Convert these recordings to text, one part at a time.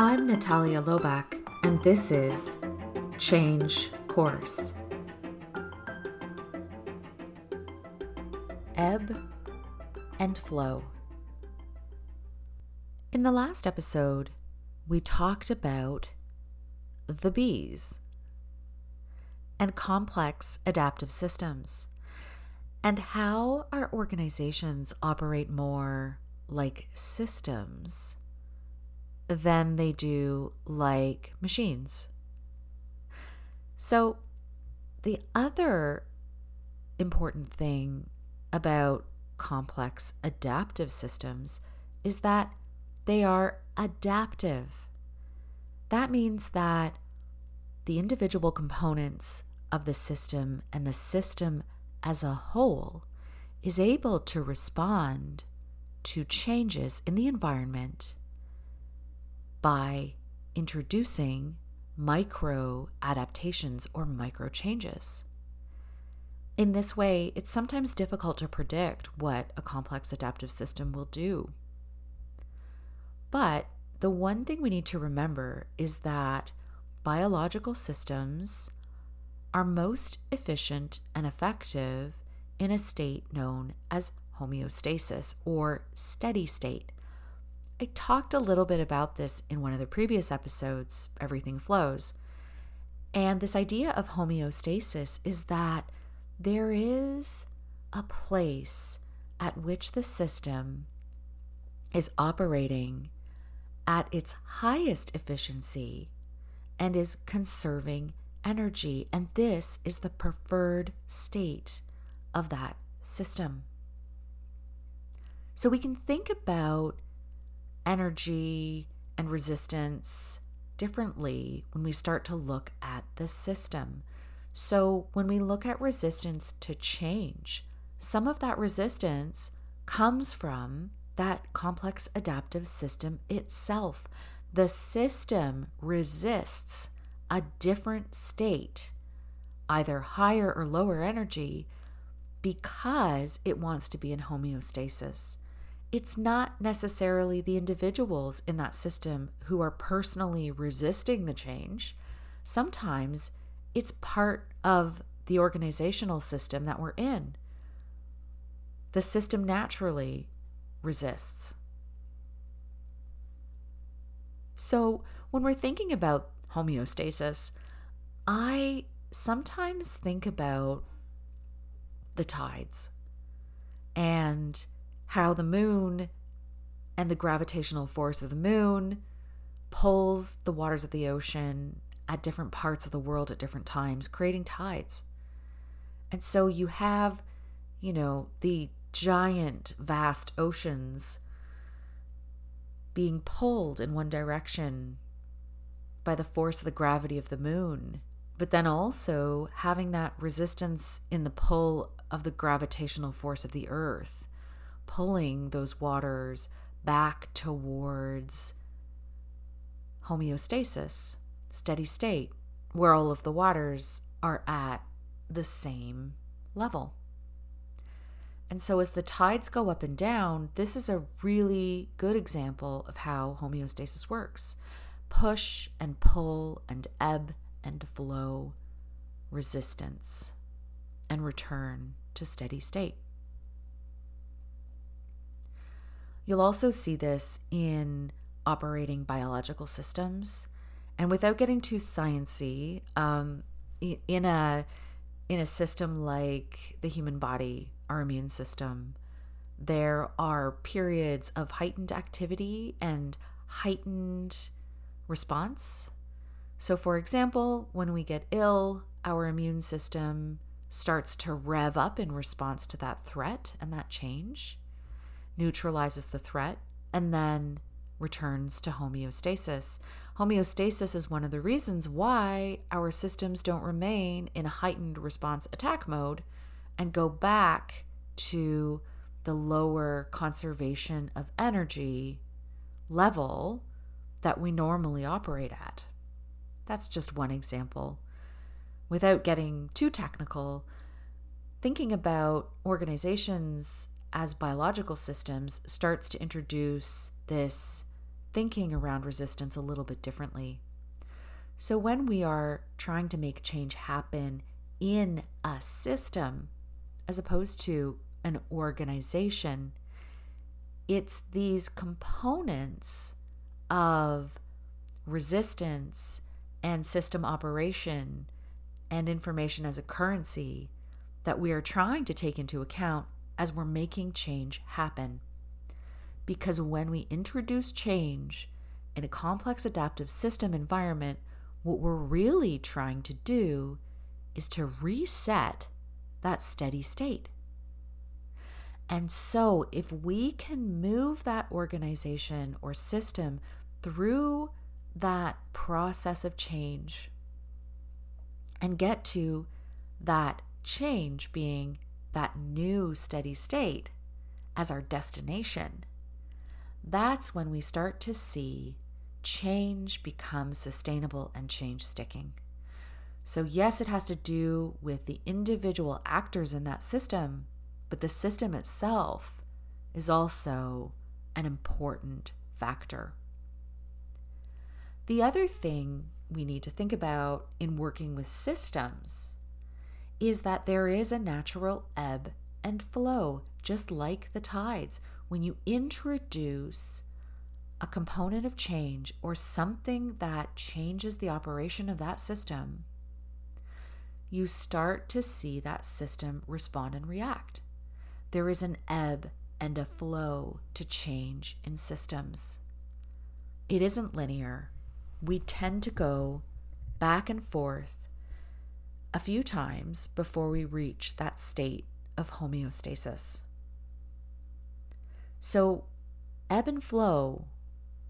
I'm Natalia Lobach, and this is Change Course. Ebb and flow. In the last episode, we talked about the bees and complex adaptive systems and how our organizations operate more like systems than they do like machines. So, the other important thing about complex adaptive systems is that they are adaptive. That means that the individual components of the system and the system as a whole is able to respond to changes in the environment by introducing micro adaptations or micro changes. In this way, it's sometimes difficult to predict what a complex adaptive system will do. But the one thing we need to remember is that biological systems are most efficient and effective in a state known as homeostasis or steady state. I talked a little bit about this in one of the previous episodes, Everything Flows. And this idea of homeostasis is that there is a place at which the system is operating at its highest efficiency and is conserving energy. And this is the preferred state of that system. So we can think about energy and resistance differently when we start to look at the system. So, when we look at resistance to change, some of that resistance comes from that complex adaptive system itself. The system resists a different state, either higher or lower energy, because it wants to be in homeostasis it's not necessarily the individuals in that system who are personally resisting the change. Sometimes it's part of the organizational system that we're in. The system naturally resists. So, when we're thinking about homeostasis, I sometimes think about the tides and how the moon and the gravitational force of the moon pulls the waters of the ocean at different parts of the world at different times, creating tides. And so you have, you know, the giant, vast oceans being pulled in one direction by the force of the gravity of the moon, but then also having that resistance in the pull of the gravitational force of the earth pulling those waters back towards homeostasis, steady state, where all of the waters are at the same level. And so, as the tides go up and down, this is a really good example of how homeostasis works push and pull and ebb and flow, resistance, and return to steady state. You'll also see this in operating biological systems. And without getting too sciency, um, in a in a system like the human body, our immune system, there are periods of heightened activity and heightened response. So, for example, when we get ill, our immune system starts to rev up in response to that threat and that change neutralizes the threat, and then returns to homeostasis. Homeostasis is one of the reasons why our systems don't remain in a heightened response attack mode and go back to the lower conservation of energy level that we normally operate at. That's just one example. Without getting too technical, thinking about organizations as biological systems starts to introduce this thinking around resistance a little bit differently. So, when we are trying to make change happen in a system as opposed to an organization, it's these components of resistance and system operation and information as a currency that we are trying to take into account as we're making change happen. Because when we introduce change in a complex adaptive system environment, what we're really trying to do is to reset that steady state. And so, if we can move that organization or system through that process of change and get to that change being that new steady state as our destination, that's when we start to see change become sustainable and change sticking. So, yes, it has to do with the individual actors in that system, but the system itself is also an important factor. The other thing we need to think about in working with systems is that there is a natural ebb and flow, just like the tides. When you introduce a component of change or something that changes the operation of that system, you start to see that system respond and react. There is an ebb and a flow to change in systems. It isn't linear. We tend to go back and forth a few times before we reach that state of homeostasis. So, ebb and flow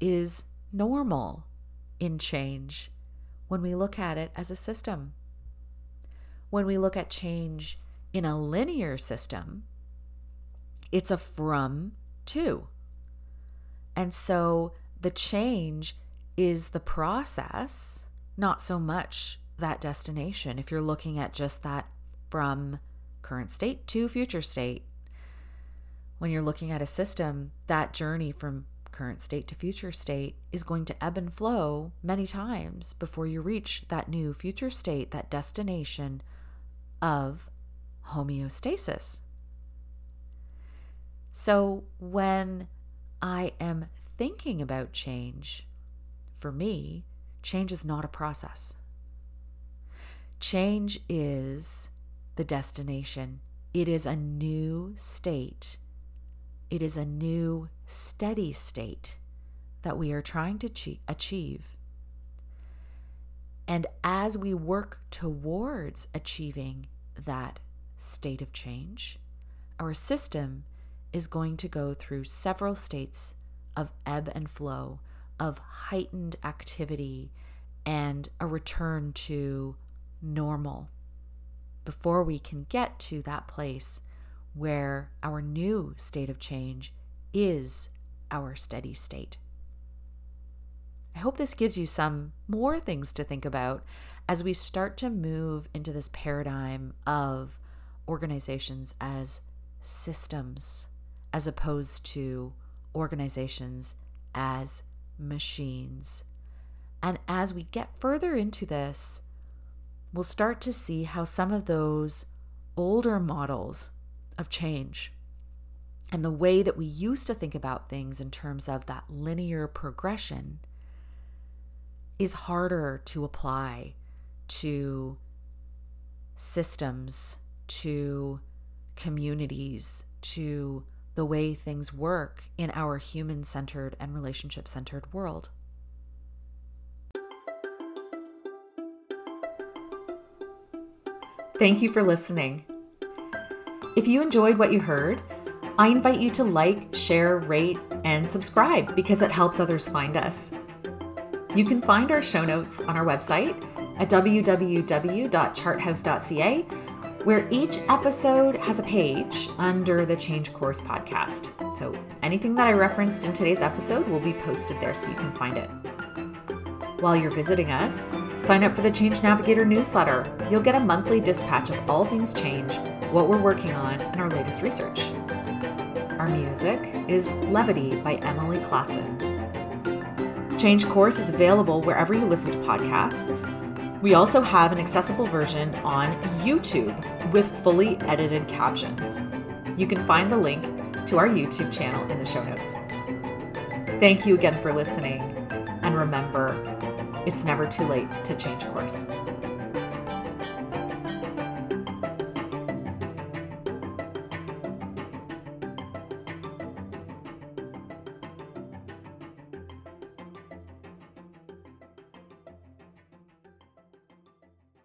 is normal in change when we look at it as a system. When we look at change in a linear system, it's a from to. And so the change is the process, not so much that destination. If you're looking at just that from current state to future state, when you're looking at a system, that journey from current state to future state is going to ebb and flow many times before you reach that new future state, that destination of homeostasis. So when I am thinking about change, for me, change is not a process. Change is the destination. It is a new state. It is a new steady state that we are trying to achieve. And as we work towards achieving that state of change, our system is going to go through several states of ebb and flow, of heightened activity, and a return to normal before we can get to that place where our new state of change is our steady state. I hope this gives you some more things to think about as we start to move into this paradigm of organizations as systems as opposed to organizations as machines. And as we get further into this, we'll start to see how some of those older models of change and the way that we used to think about things in terms of that linear progression is harder to apply to systems, to communities, to the way things work in our human centered and relationship centered world. Thank you for listening. If you enjoyed what you heard, I invite you to like, share, rate, and subscribe because it helps others find us. You can find our show notes on our website at www.charthouse.ca, where each episode has a page under the Change Course podcast. So anything that I referenced in today's episode will be posted there so you can find it. While you're visiting us, sign up for the Change Navigator newsletter. You'll get a monthly dispatch of all things change, what we're working on, and our latest research. Our music is Levity by Emily Klassen. Change Course is available wherever you listen to podcasts. We also have an accessible version on YouTube with fully edited captions. You can find the link to our YouTube channel in the show notes. Thank you again for listening, and remember, it's never too late to change course.